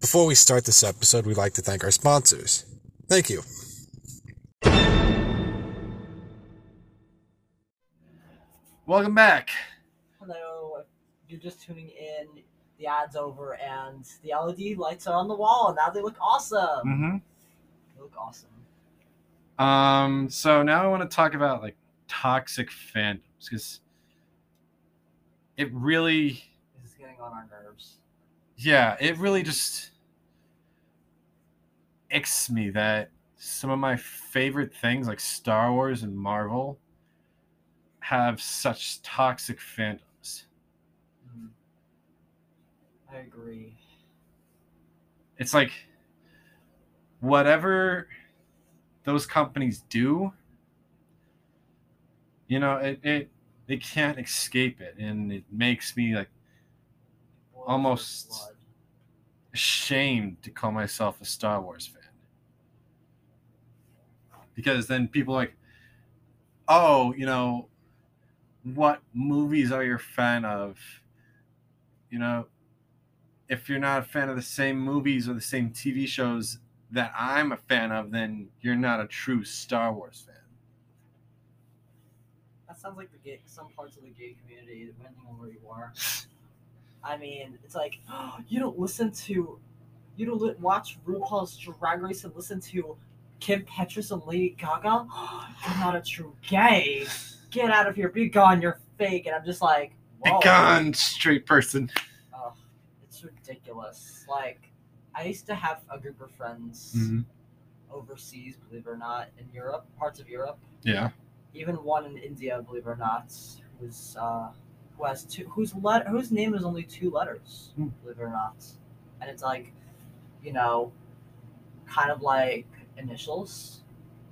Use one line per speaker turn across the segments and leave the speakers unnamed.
Before we start this episode, we'd like to thank our sponsors. Thank you.
Welcome back.
Hello, you're just tuning in, the ad's over and the LED lights are on the wall and now they look awesome.
Mm-hmm.
They look awesome.
Um, so now I want to talk about like toxic fandoms because it really,
This is getting on our nerves.
Yeah, it really just icks me that some of my favorite things like Star Wars and Marvel have such toxic fandoms.
Mm. I agree.
It's like whatever those companies do, you know, it, it they can't escape it, and it makes me like Almost-. Ashamed to call myself a Star Wars fan. Because then people are like, oh, you know, what movies are you a fan of? You know, if you're not a fan of the same movies or the same TV shows that I'm a fan of, then you're not a true Star Wars fan.
That sounds like the gay, some parts of the gay community, depending on where you are. I mean, it's like you don't listen to, you don't li- watch RuPaul's Drag Race and listen to Kim Petras and Lady Gaga. You're not a true gay. Get out of here. Be gone. You're fake. And I'm just like,
Be gone, straight person.
Ugh, it's ridiculous. Like, I used to have a group of friends
Mhm.
overseas, believe it or not, in Europe, parts of Europe.
Yeah.
even one in India, believe it or not, was uh, who has two, whose let whose name is only two letters,
Hmm.
believe it or not, and it's like, you know, kind of like initials.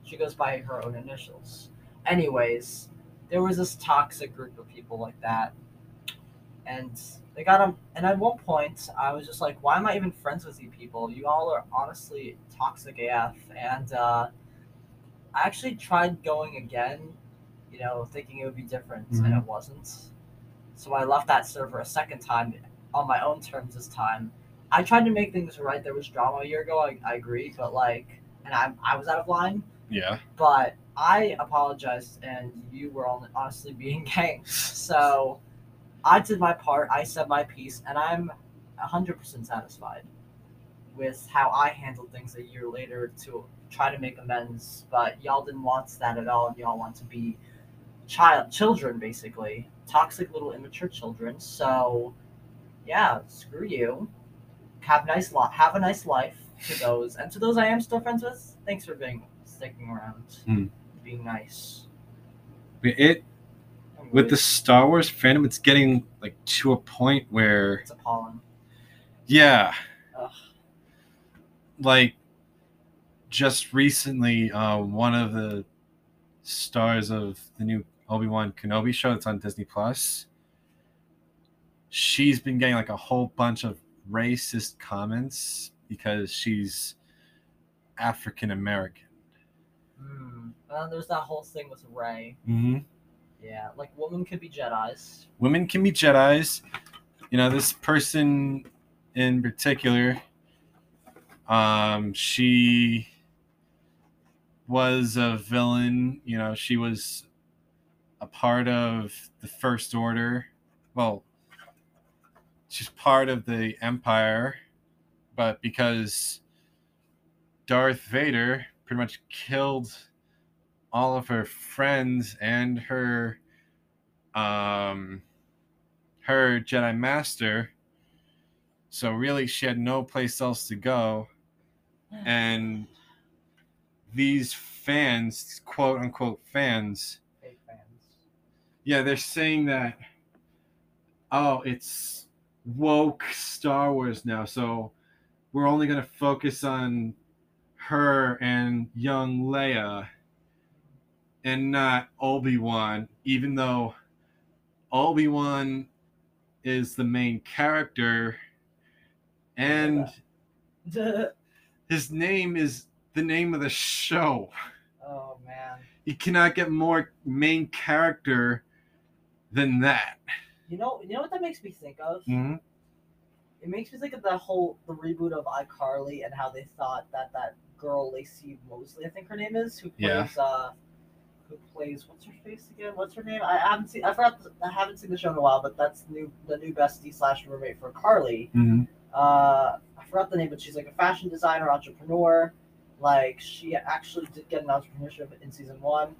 She goes by her own initials. Anyways, there was this toxic group of people like that, and they got them. And at one point, I was just like, "Why am I even friends with you people? You all are honestly toxic AF." And uh, I actually tried going again, you know, thinking it would be different, and
Mhm.
it wasn't. So I left that server a second time on my own terms this time. I tried to make things right. There was drama a year ago. I, I agree, but like, and I, I was out of line.
Yeah.
But I apologized, and you were on, honestly being gay. So I did my part. I said my piece, and I'm 100% satisfied with how I handled things a year later to try to make amends. But y'all didn't want that at all. and Y'all want to be child children, basically toxic little immature children. So yeah, screw you. Have nice li- have a nice life to those, and to those I am still friends with. Thanks for being sticking around,
Hmm.
being nice.
It with the Star Wars fandom, it's getting like to a point where
it's appalling.
Yeah.
Ugh.
Like just recently, uh, one of the stars of the new Obi Wan Kenobi show that's on Disney Plus, she's been getting like a whole bunch of racist comments because she's African American.
Hmm. And there's that whole thing with Rey.
Mm-hmm.
Yeah, like women could be Jedi's.
Women can be Jedi's. You know, this person in particular, um, she was a villain. You know, she was a part of the First Order. Well, she's part of the Empire, but because Darth Vader pretty much killed all of her friends and her um her Jedi Master. So really she had no place else to go. And these fans, quote unquote fans. Yeah, they're saying that oh, it's woke Star Wars now, so we're only gonna focus on her and young Leia and not Obi-Wan, even though Obi-Wan is the main character and his name is the name of the show.
oh man.
You cannot get more main character than that.
You know, you know what that makes me think of
Mm-hmm.
it makes me think of the whole the reboot of iCarly and how they thought that that girl Laci Mosley, I think her name is, who plays
Yeah.
uh, who plays what's her face again? What's her name? I haven't seen. I forgot. I haven't seen the show in a while, but that's the new the new bestie slash roommate for Carly.
Mhm.
Uh, I forgot the name, but she's like a fashion designer, entrepreneur. Like she actually did get an entrepreneurship in season one,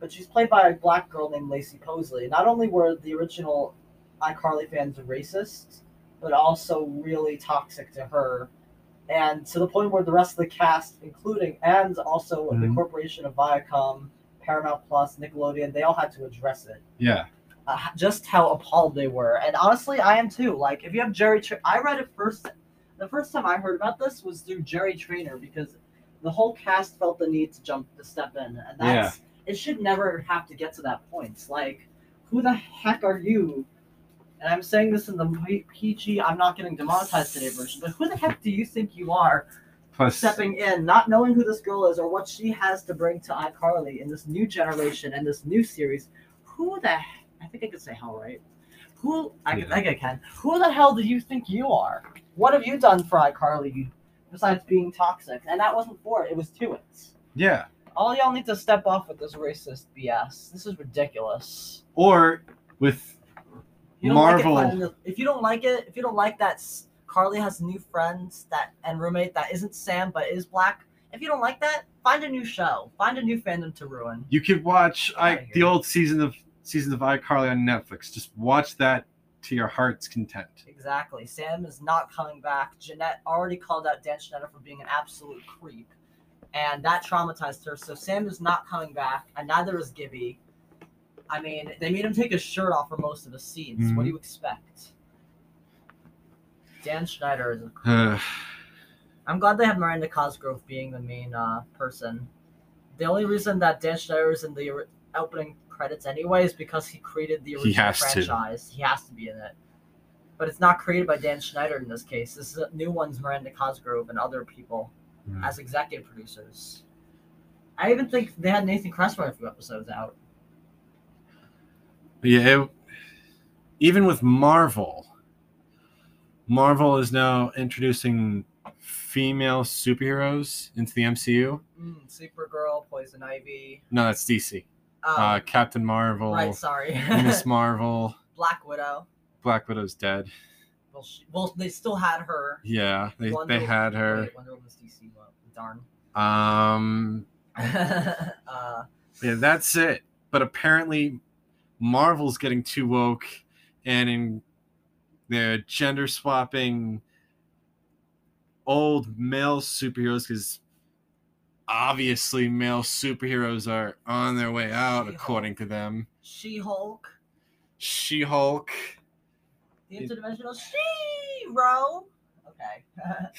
but she's played by a black girl named Lacey Posley. Not only were the original iCarly fans racist, but also really toxic to her, and to the point where the rest of the cast, including and also the
Mhm.
corporation of Viacom, Paramount Plus, Nickelodeon, they all had to address it
Yeah.
uh, just how appalled they were. And honestly, I am too. Like, if you have Jerry, Tra- I read it first. The first time I heard about this was through Jerry Trainor because the whole cast felt the need to jump to step in, and that's it. Should never have to get to that point. Like, who the heck are you? And I'm saying this in the PG. I'm not getting demonetized today version, but who the heck do you think you are
Plus,
stepping in, not knowing who this girl is or what she has to bring to iCarly in this new generation and this new series. Who the I think I could say hell right. Who I,
Yeah.
Think I can. Who the hell do you think you are? What have you done for iCarly besides being toxic? And that wasn't for it. It was to it.
yeah.
All y'all need to step off with this racist BS. This is ridiculous.
Or with
You
Marvel.
Like it, if you don't like it, if you don't like that Carly has new friends that and roommate that isn't Sam but is black. If you don't like that, find a new show. Find a new fandom to ruin.
you could watch I the old season of seasons of iCarly on Netflix. Just watch that to your heart's content.
Exactly. Sam is not coming back. Jennette already called out Dan Schneider for being an absolute creep. And that traumatized her. So Sam is not coming back, and neither is Gibby. I mean, they made him take his shirt off for most of the scenes. What do you expect? Dan Schneider is a I'm glad they have Miranda Cosgrove being the main uh, person. The only reason that Dan Schneider is in the opening credits anyway is because he created the
He
original
has to.
franchise. He has to be in it. But it's not created by Dan Schneider in this case. This is a new one's Miranda Cosgrove and other people
Hmm.
as executive producers. I even think they had Nathan Cressman a few episodes out.
yeah. it- even with Marvel, Marvel is now introducing female superheroes into the MCU.
Mm, Supergirl, Poison Ivy.
No, that's DC.
Um,
uh, Captain Marvel,
right, sorry.
Miss Marvel,
Black Widow.
Black Widow's dead.
Well, she, well, they still had her.
Yeah, they,
Wonder-
they had her.
Wait, Wonder Woman's DC. Well, darn.
Um,
uh,
yeah, that's it. But apparently, Marvel's getting too woke, and in they're gender swapping old male superheroes because obviously male superheroes are on their way out,
She-Hulk.
according to them.
She Hulk,
She Hulk.
The interdimensional She Ro. Okay.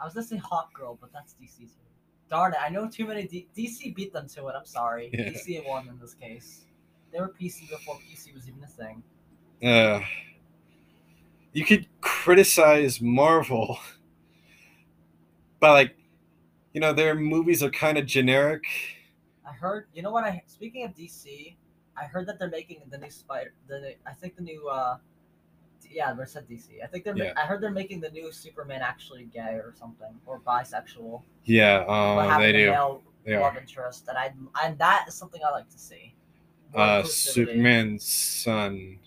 I was gonna say Hawk Girl, but that's DC too. Darn it! I know too many. D- DC beat them to it. I'm sorry.
Yeah.
DC won in this case. They were PC before PC was even a thing.
Uh, you could criticize Marvel, but like, you know, their movies are kind of generic.
I heard. You know what? I speaking of DC, I heard that they're making the new Spider. The I think the new. uh Yeah, said DC. I think they're. ma- I heard they're making the new Superman actually gay or something or bisexual.
Yeah,
having
they
a
do.
male
They
love
are.
interest, and I and that is something I like to see.
Uh. Superman's son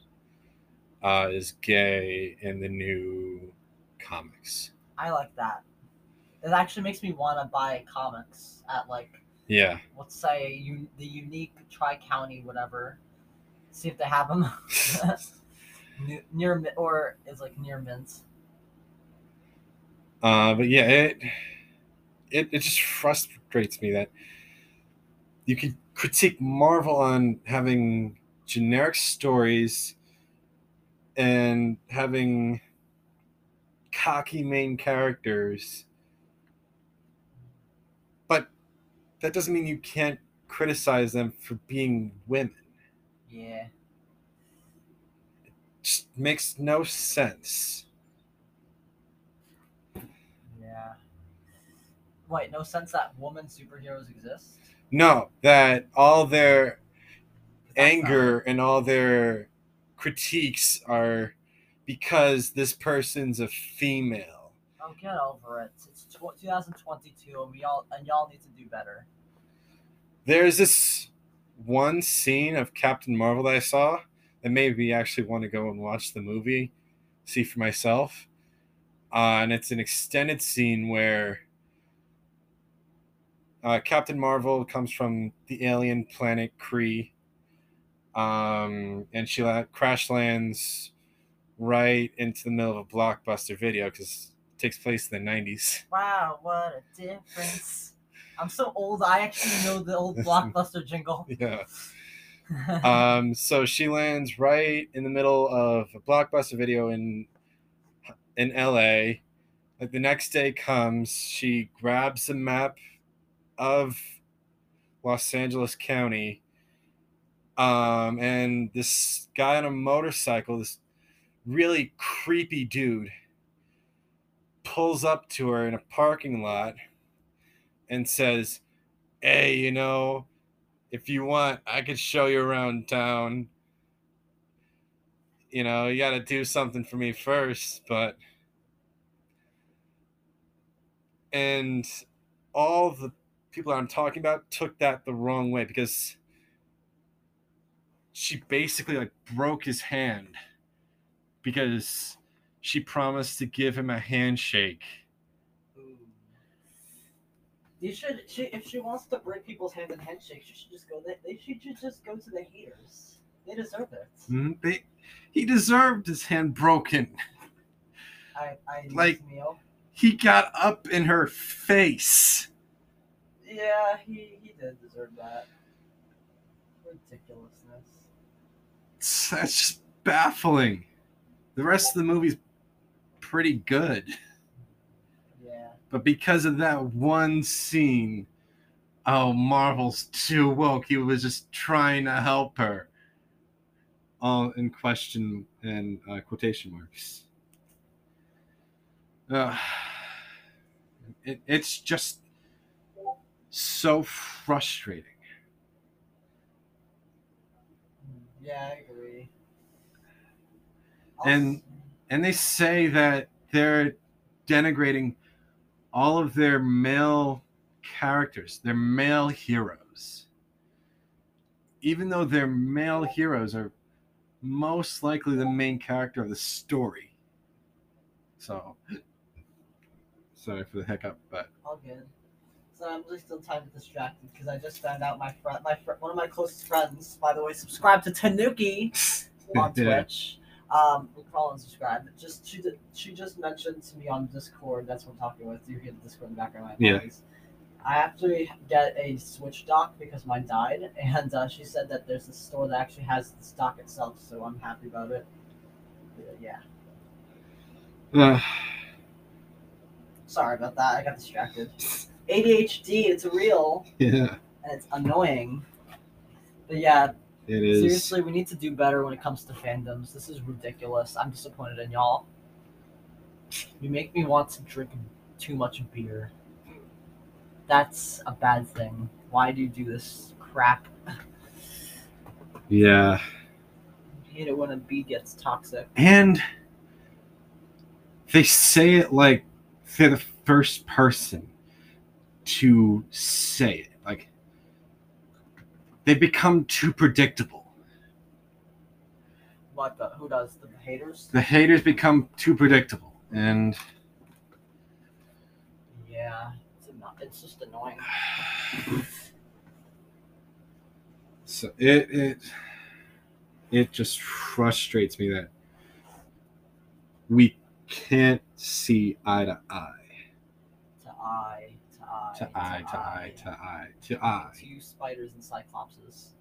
uh, is gay in the new comics.
I like that. It actually makes me want to buy comics at like
Yeah.
let's say you, the unique Tri County whatever. See if they have them near, or is like near Mint.
Uh, but yeah, it, it it just frustrates me that you could critique Marvel on having generic stories and having cocky main characters, but that doesn't mean you can't criticize them for being women.
Yeah.
Just makes no sense.
Yeah. Wait, no sense that woman superheroes exist?
No, that all their anger and all their critiques are because this person's a female.
Oh, get over it. It's 2022, and we all and y'all need to do better.
There's this one scene of Captain Marvel that I saw that made me actually want to go and watch the movie, see for myself. Uh, and it's an extended scene where uh, Captain Marvel comes from the alien planet Kree, um, and she la- crash lands right into the middle of a blockbuster video because it takes place in the 90s.
Wow, what a difference! I'm so old. I actually know the old blockbuster jingle.
Yeah. um, so she lands right in the middle of a blockbuster video in in LA. Like the next day comes, she grabs a map of Los Angeles County. Um, and this guy on a motorcycle, this really creepy dude, pulls up to her in a parking lot and says, Hey, you know, if you want, I could show you around town. You know, you got to do something for me first, but. And all the people I'm talking about took that the wrong way because she basically like broke his hand because she promised to give him a handshake.
You should. She, if she wants to break people's hands in handshakes, she should just go. They, they should just go to the haters. They deserve it.
Mm, They, he deserved his hand broken.
I, I
Like-
Neil.
He got up in her face.
Yeah, he he did deserve that. Ridiculousness.
That's just baffling. The rest of the movie's pretty good. But because of that one scene, oh, Marvel's too woke. He was just trying to help her. All in question and uh, quotation marks. Ugh. it, it's just so frustrating.
Yeah, I agree.
And- and they say that they're denigrating all of their male characters, their male heroes. Even though their male heroes are most likely the main character of the story. So, sorry for the hiccup, but
all good. So I'm just still time distracted because I just found out my friend, my fr- one of my closest friends, by the way, subscribe to Tanuki on. Twitch. Um, we follow and subscribe. Just she did, she just mentioned to me on Discord. That's what I'm talking with. You hear the Discord in the background. My
Yeah.
I actually get a Switch dock because mine died, and uh, she said that there's a store that actually has the stock itself. So I'm happy about it. Yeah.
uh,
Sorry about that. I got distracted. ADHD. It's real.
yeah,
and it's annoying. But yeah,
it is.
seriously, we need to do better when it comes to fandoms. This is ridiculous. I'm disappointed in y'all. You make me want to drink too much beer. That's a bad thing. Why do you do this crap?
Yeah,
I hate it when a bee gets toxic.
and they say it like they're the first person to say it. They become too predictable.
What the? Who does the haters?
The haters become too predictable, and
Yeah, it's, it's just annoying.
so it it it just frustrates me that we can't see eye to eye,
To eye, eye,
to eye, to eye, to eye, to eye.
Two spiders and cyclopses.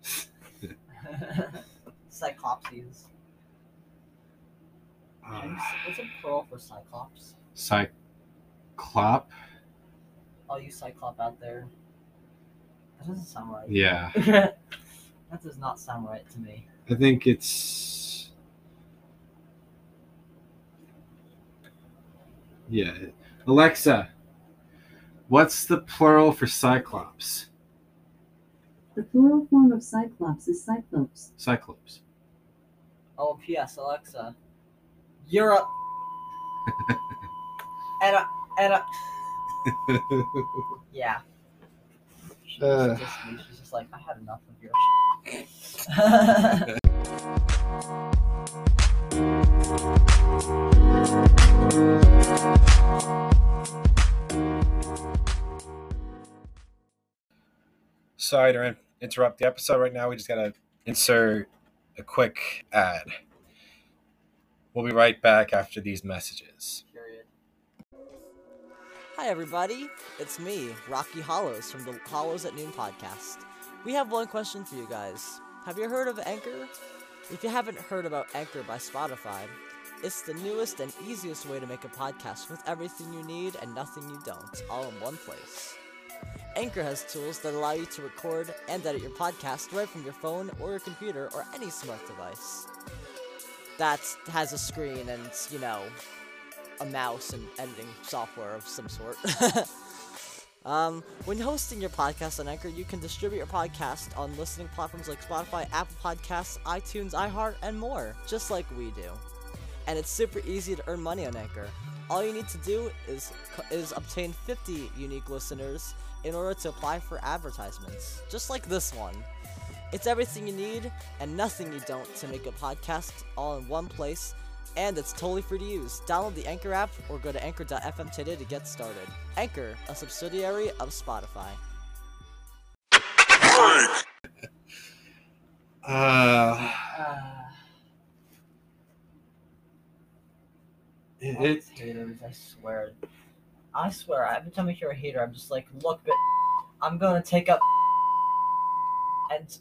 Cyclopses. How do you
Uh,
What's a plural for cyclops?
Cyclop.
All you cyclop out there. That doesn't sound right.
Yeah,
that does not sound right to me.
I think it's. Yeah, Alexa. What's the plural for cyclops?
The plural form of cyclops is cyclopes.
Cyclops.
Oh, P.S. Alexa, you're Europe, and uh, and uh, yeah. She
Uh.
just, just, she's just like, I had enough of your shit.
Sorry to interrupt the episode right now. We just gotta insert a quick ad. We'll be right back after these messages.
Hi, everybody. It's me, Rocky Hollows from the Hollows at Noon podcast. We have one question for you guys. Have you heard of Anchor? If you haven't heard about Anchor by Spotify, it's the newest and easiest way to make a podcast with everything you need and nothing you don't, all in one place. Anchor has tools that allow you to record and edit your podcast right from your phone or your computer or any smart device. That has a screen and, you know, a mouse and editing software of some sort. um, when hosting your podcast on Anchor, you can distribute your podcast on listening platforms like Spotify, Apple Podcasts, iTunes, iHeart, and more, just like we do. And it's super easy to earn money on Anchor. All you need to do is is obtain 50 unique listeners in order to apply for advertisements, just like this one. It's everything you need and nothing you don't to make a podcast all in one place and it's totally free to use. Download the Anchor app or go to anchor.fm today to get started. Anchor, a subsidiary of Spotify.
Uh, It,
all these haters, I swear. I swear, every time I hear a hater, I'm just like, look, but I'm gonna take up and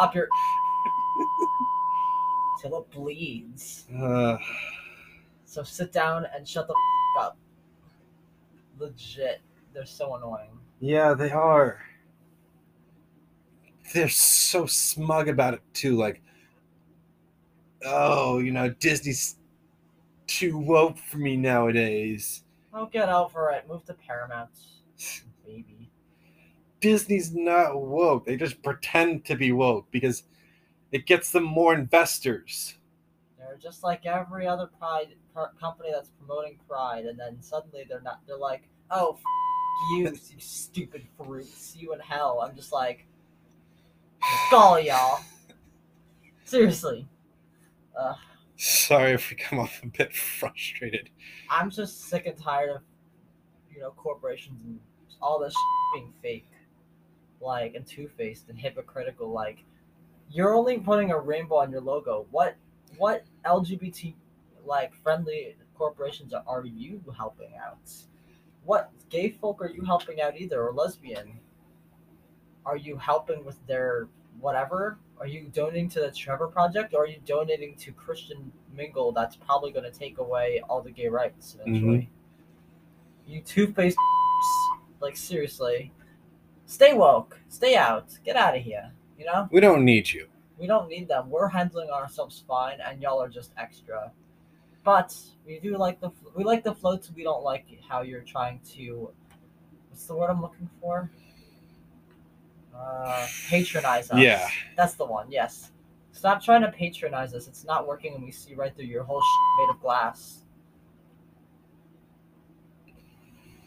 up your till it bleeds.
uh,
So sit down and shut the up. Legit, they're so annoying.
yeah, they are. They're so smug about it too. Like, oh, you know, Disney's too woke for me nowadays.
Oh, get over it. Move to Paramount, Maybe.
Disney's not woke. They just pretend to be woke because it gets them more investors.
They're just like every other Pride company that's promoting Pride, and then suddenly they're not. They're like, "Oh, f- you, you stupid fruits, you in hell." I'm just like, golly, y'all. Seriously, uh,
Sorry if we come off a bit frustrated.
I'm just sick and tired of, you know, corporations and all this being fake, like and two faced and hypocritical. Like, you're only putting a rainbow on your logo. What what LGBT like friendly corporations are, are you helping out? What gay folk are you helping out either or lesbian? Are you helping with their whatever? Are you donating to the Trevor Project or are you donating to Christian Mingle that's probably going to take away all the gay rights eventually? Mm-hmm. You two faced like seriously. Stay woke. Stay out. Get out of here. You know?
We don't need you.
We don't need them. We're handling ourselves fine, and y'all are just extra. But we do like the we like the floats. We don't like how you're trying to. What's the word I'm looking for? Uh, patronize us.
Yeah.
that's the one. Yes. Stop trying to patronize us. It's not working, and we see right through your whole shit made of glass.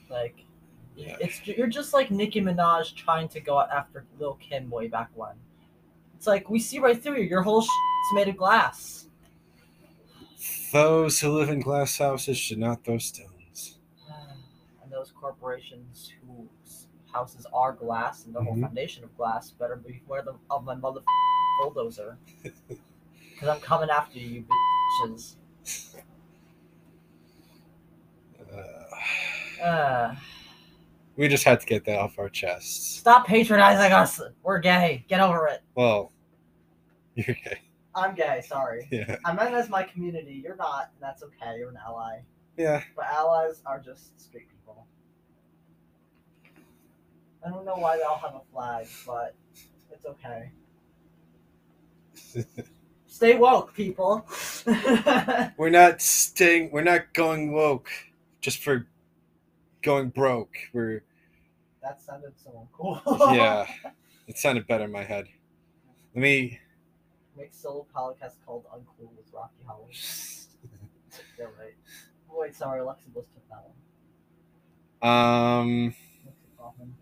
Like,
Yeah.
it's you're just like Nicki Minaj trying to go after Lil Kim way back when. It's like we see right through you. Your whole shit's made of glass.
Those who live in glass houses should not throw stones.
And those corporations whose houses are glass and the whole
Mhm.
foundation of glass better beware them of my mother bulldozer. Because I'm coming after you, you bitches.
Uh,
Uh,
we just had to get that off our chests.
stop patronizing us. We're gay. Get over it.
Well, you're gay.
I'm gay. Sorry.
Yeah.
I meant as my community. You're not, and that's okay. You're an ally.
Yeah.
But allies are just straight people. I don't know why they all have a flag, but it's okay. Stay woke, people.
We're not staying. We're not going woke just for going broke. We're
that sounded so cool.
yeah. It sounded better in my head. Let me
Make solo podcast called Uncool with Rocky Hollow. They're right. Oh, wait, sorry, Alexa Bliss took that one.
Um,
Makes it Kaufman.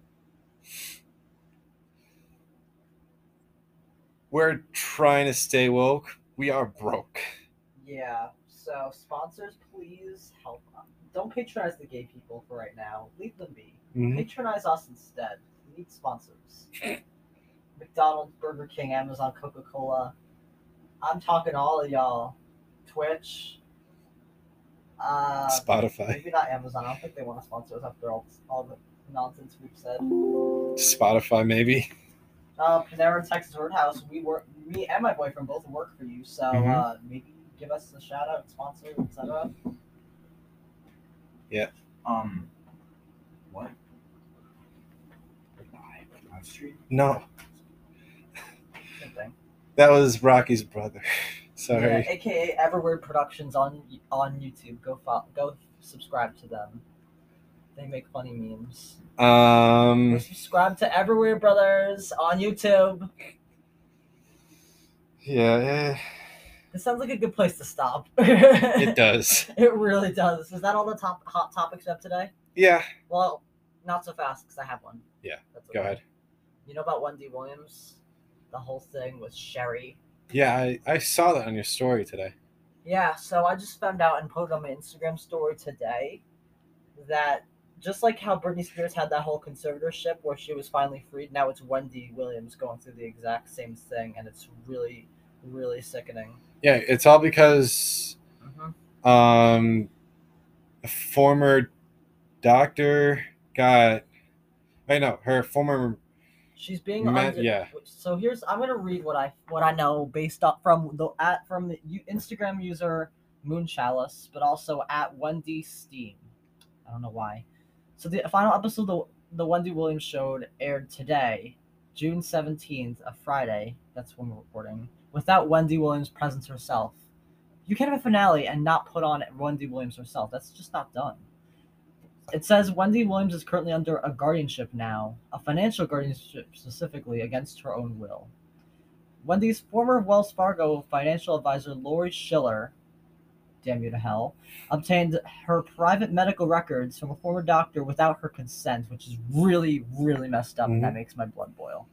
We're trying to stay woke. We are broke.
Yeah. So sponsors, please help. Us. Don't patronize the gay people for right now. Leave them be.
Mhm.
Patronize us instead. We need sponsors. McDonald's, Burger King, Amazon, Coca Cola. I'm talking to all of y'all. Twitch. Uh,
Spotify.
maybe not Amazon. I don't think they want to sponsor us after all, all the nonsense we've said.
Spotify, maybe.
Uh, Panera Texas Roadhouse. We work. Me and my boyfriend both work for you, so
Mhm.
uh, maybe give us a shout out, sponsor, etc. Yeah.
Um, what? Live, live stream?
No,
Good thing.
that was Rocky's brother. Sorry.
Yeah, AKA Everword Productions on on YouTube. Go fo- go subscribe to them. They make funny memes.
Um,
subscribe to Everywhere Brothers on YouTube.
yeah, eh,
This sounds like a good place to stop.
it does.
It really does. Is that all the top hot topics of today?
Yeah,
Well, not so fast because I have one.
Yeah,
That's
go ahead.
You know about Wendy Williams? The whole thing with Sherri.
Yeah, I, I saw that on your story today.
Yeah, so I just found out and put it on my Instagram story today that just like how Britney Spears had that whole conservatorship where she was finally freed, now it's Wendy Williams going through the exact same thing, and it's really, really sickening.
Yeah, it's all because
Mm-hmm.
um, a former doctor got. I know her former.
She's being
Ma-
under-
yeah.
So here's I'm gonna read what I what I know based off from the at from the Instagram user Moon Chalice, but also at Wendy Steam. I don't know why. So the final episode the, the Wendy Williams show aired today, June seventeenth, a Friday. That's when we're recording. Without Wendy Williams' presence herself, you can't have a finale and not put on Wendy Williams herself. That's just not done. It says Wendy Williams is currently under a guardianship now, a financial guardianship specifically against her own will. Wendy's former Wells Fargo financial advisor Lori Schiller, damn you to hell, obtained her private medical records from a former doctor without her consent, which is really, really messed up, and that
Mhm.
makes my blood boil.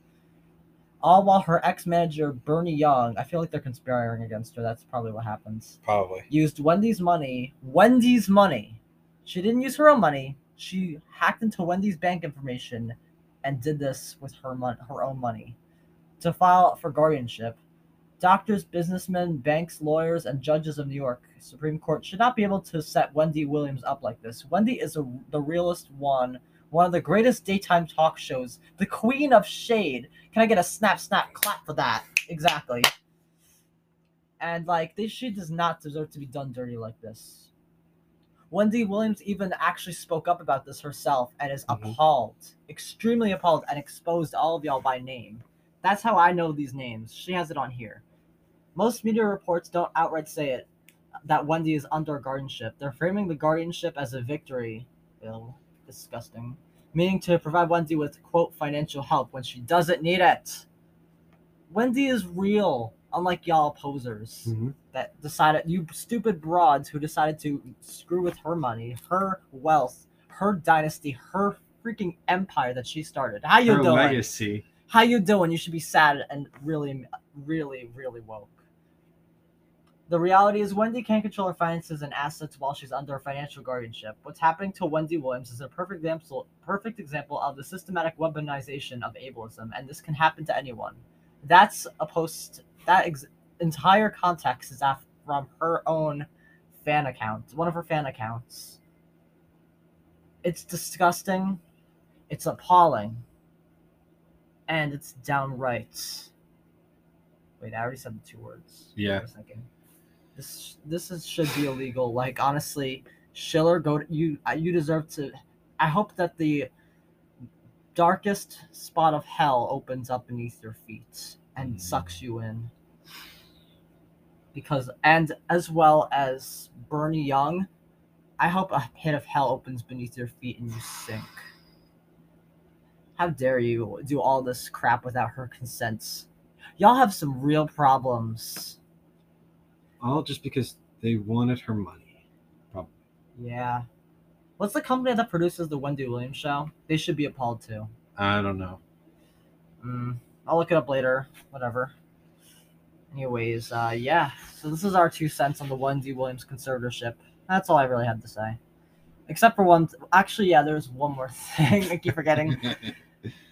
All while her ex-manager Bernie Young, I feel like they're conspiring against her. That's probably what happens
Probably.
used Wendy's money. Wendy's money. She didn't use her own money. She hacked into Wendy's bank information and did this with her mon- her own money to file for guardianship. Doctors, businessmen, banks, lawyers, and judges of New York Supreme Court should not be able to set Wendy Williams up like this. Wendy is a, the realest one, one of the greatest daytime talk shows, the queen of shade. Can I get a snap, snap, clap for that? Exactly. And like this, she does not deserve to be done dirty like this. Wendy Williams even actually spoke up about this herself and is
Mhm.
appalled, extremely appalled, and exposed all of y'all by name. That's how I know these names. She has it on here. Most media reports don't outright say it that Wendy is under guardianship. They're framing the guardianship as a victory. Ill, disgusting. Meaning to provide Wendy with quote financial help when she doesn't need it. Wendy is real, unlike y'all posers
Mhm.
that decided you stupid broads who decided to screw with her money, her wealth, her dynasty, her freaking empire that she started. How you
Her
doing?
legacy.
How you doing? You should be sad and really, really, really woke. The reality is Wendy can't control her finances and assets while she's under financial guardianship. What's happening to Wendy Williams is a perfect example, perfect example of the systematic weaponization of ableism, and this can happen to anyone. That's a post. That ex- entire context is af- from her own fan account, one of her fan accounts. It's disgusting. It's appalling and it's downright. Wait, I already said the two words.
Yeah.
I was thinking. This this is should be illegal. Like honestly, Schiller, go to, you. uh, You deserve to. I hope that the darkest spot of hell opens up beneath your feet and
Mm.
sucks you in. Because and as well as Bernie Young, I hope a pit of hell opens beneath your feet and you sink. How dare you do all this crap without her consent? Y'all have some real problems.
All just because they wanted her money.
Yeah. What's the company that produces the Wendy Williams show? They should be appalled too.
I don't know.
Mm, I'll look it up later. Whatever. Anyways, uh, yeah. So this is our two cents on the Wendy Williams conservatorship. That's all I really had to say. Except for one. Actually, yeah, there's one more thing. I keep forgetting.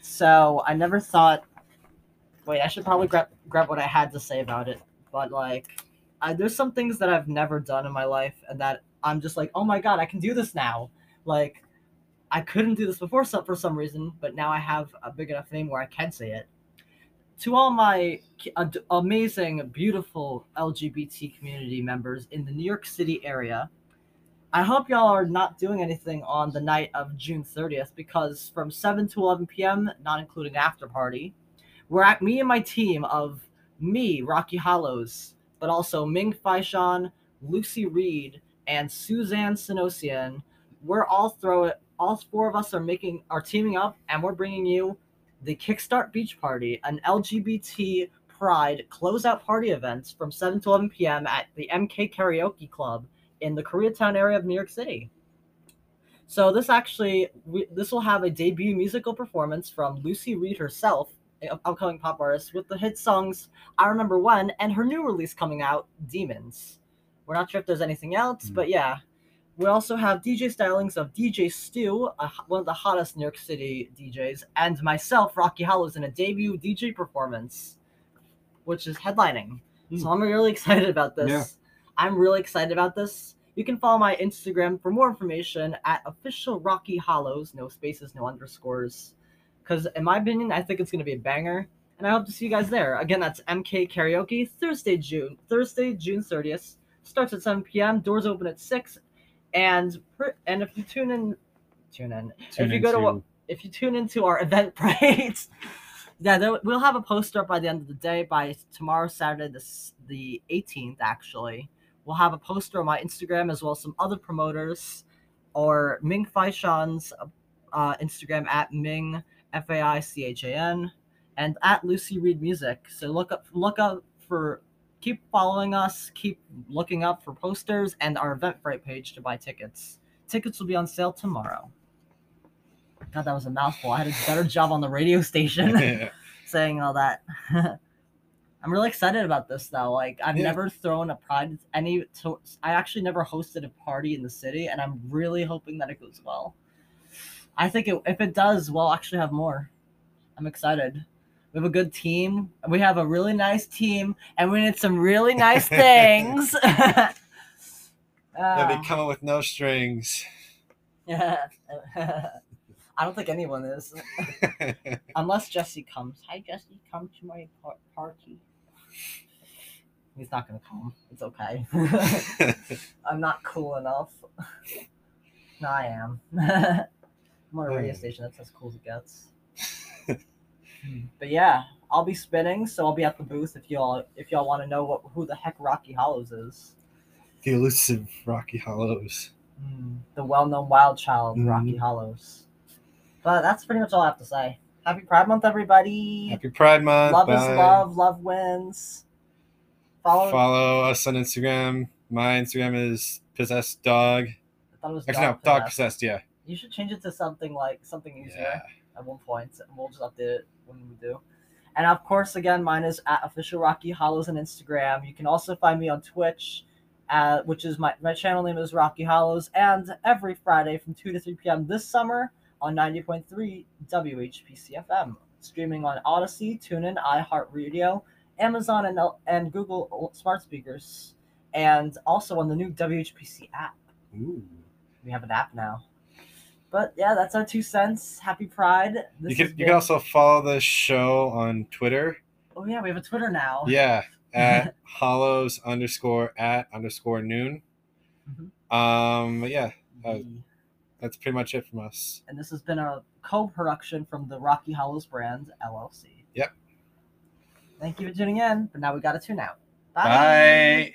So I never thought. Wait, I should probably grab grab what I had to say about it. But like, I, there's some things that I've never done in my life, and that I'm just like, oh my god, I can do this now. Like, I couldn't do this before for some reason, but now I have a big enough name where I can say it. To all my ad- amazing, beautiful LGBT community members in the New York City area, I hope y'all are not doing anything on the night of June 30th because from 7 to 11 p.m., not including after party, we're at me and my team of me, Rocky Hollows, but also Ming Faichan, Lucy Reed, and Suzanne Sinosian. We're all throw it. All four of us are making are teaming up, and we're bringing you the Kickstart Beach Party, an LGBT Pride closeout party event from 7 to 11 p.m. at the MK Karaoke Club in the Koreatown area of New York City. So this actually we, this will have a debut musical performance from Lucy Reed herself, upcoming pop artist, with the hit songs "I Remember When" and her new release coming out, "Demons." We're not sure if there's anything else,
Hmm.
but yeah. We also have DJ stylings of DJ Stu, one of the hottest New York City DJs, and myself, Rocky Hollows, in a debut DJ performance, which is headlining. So I'm really excited about this.
Yeah.
I'm really excited about this. You can follow my Instagram for more information at official Rocky Hollows, no spaces, no underscores. Because in my opinion, I think it's gonna be a banger, and I hope to see you guys there. Again, that's MK Karaoke Thursday, June Thursday, June 30th. Starts at 7 p.m. Doors open at six, and and if you tune in, tune in.
Tune
if you go to
into-
if you tune into our event Eventbrite, yeah, there, we'll have a poster up by the end of the day. By tomorrow, Saturday, the s- the 18th, actually, we'll have a poster on my Instagram as well as some other promoters, or Ming Faichan's uh, Instagram at Ming F A I C H A N, and at Lucy Reed Music. So look up look up for keep following us, keep looking up for posters and our Eventbrite page to buy tickets. Tickets will be on sale tomorrow. God, that was a mouthful. I had a better job on the radio station saying all that. I'm really excited about this though. Like I've
Yeah.
never thrown a pride any. To, I actually never hosted a party in the city, and I'm really hoping that it goes well. I think it, if it does, we'll actually have more. I'm excited. We have a good team. We have a really nice team, and we did some really nice things.
They'll be um, coming with no strings.
Yeah. I don't think anyone is, unless Jesse comes. Hi, Jesse, come to my par- party. He's not gonna come. It's okay. I'm not cool enough. no, I am. I'm on a radio
Hmm.
station that's as cool as it gets. but yeah, I'll be spinning, so I'll be at the booth if y'all if y'all want to know what who the heck Rocky Hollows is.
the elusive Rocky Hollows.
The well-known wild child,
Mhm.
Rocky Hollows. But that's pretty much all I have to say. Happy Pride Month, everybody!
Happy Pride Month.
love is love. Love wins. Follow.
Follow us on Instagram. My Instagram is possessed dog.
I thought it was
Actually, no,
dog
dog
possessed.
possessed. Yeah.
You should change it to something like something easier
Yeah.
at one point, and we'll just update it when we do. And of course, again, mine is at official Rocky Hollows on Instagram. You can also find me on Twitch, uh, which is my my channel name is Rocky Hollows, and every Friday from two to three p.m. this summer on ninety point three WHPCFM, streaming on Audacy, TuneIn, iHeartRadio, Amazon, and and Google smart speakers, and also on the new WHPC app.
Ooh.
We have an app now. But yeah, that's our two cents. Happy Pride. This
You can
has
you can also follow the show on Twitter.
Oh yeah, we have a Twitter now.
Yeah, at hollows underscore at underscore noon.
Mhm.
Um, but yeah, uh, that's pretty much it from us.
and this has been a co-production from the Rocky Hollows brand LLC.
Yep.
Thank you for tuning in, but now we gotta tune out.
Bye.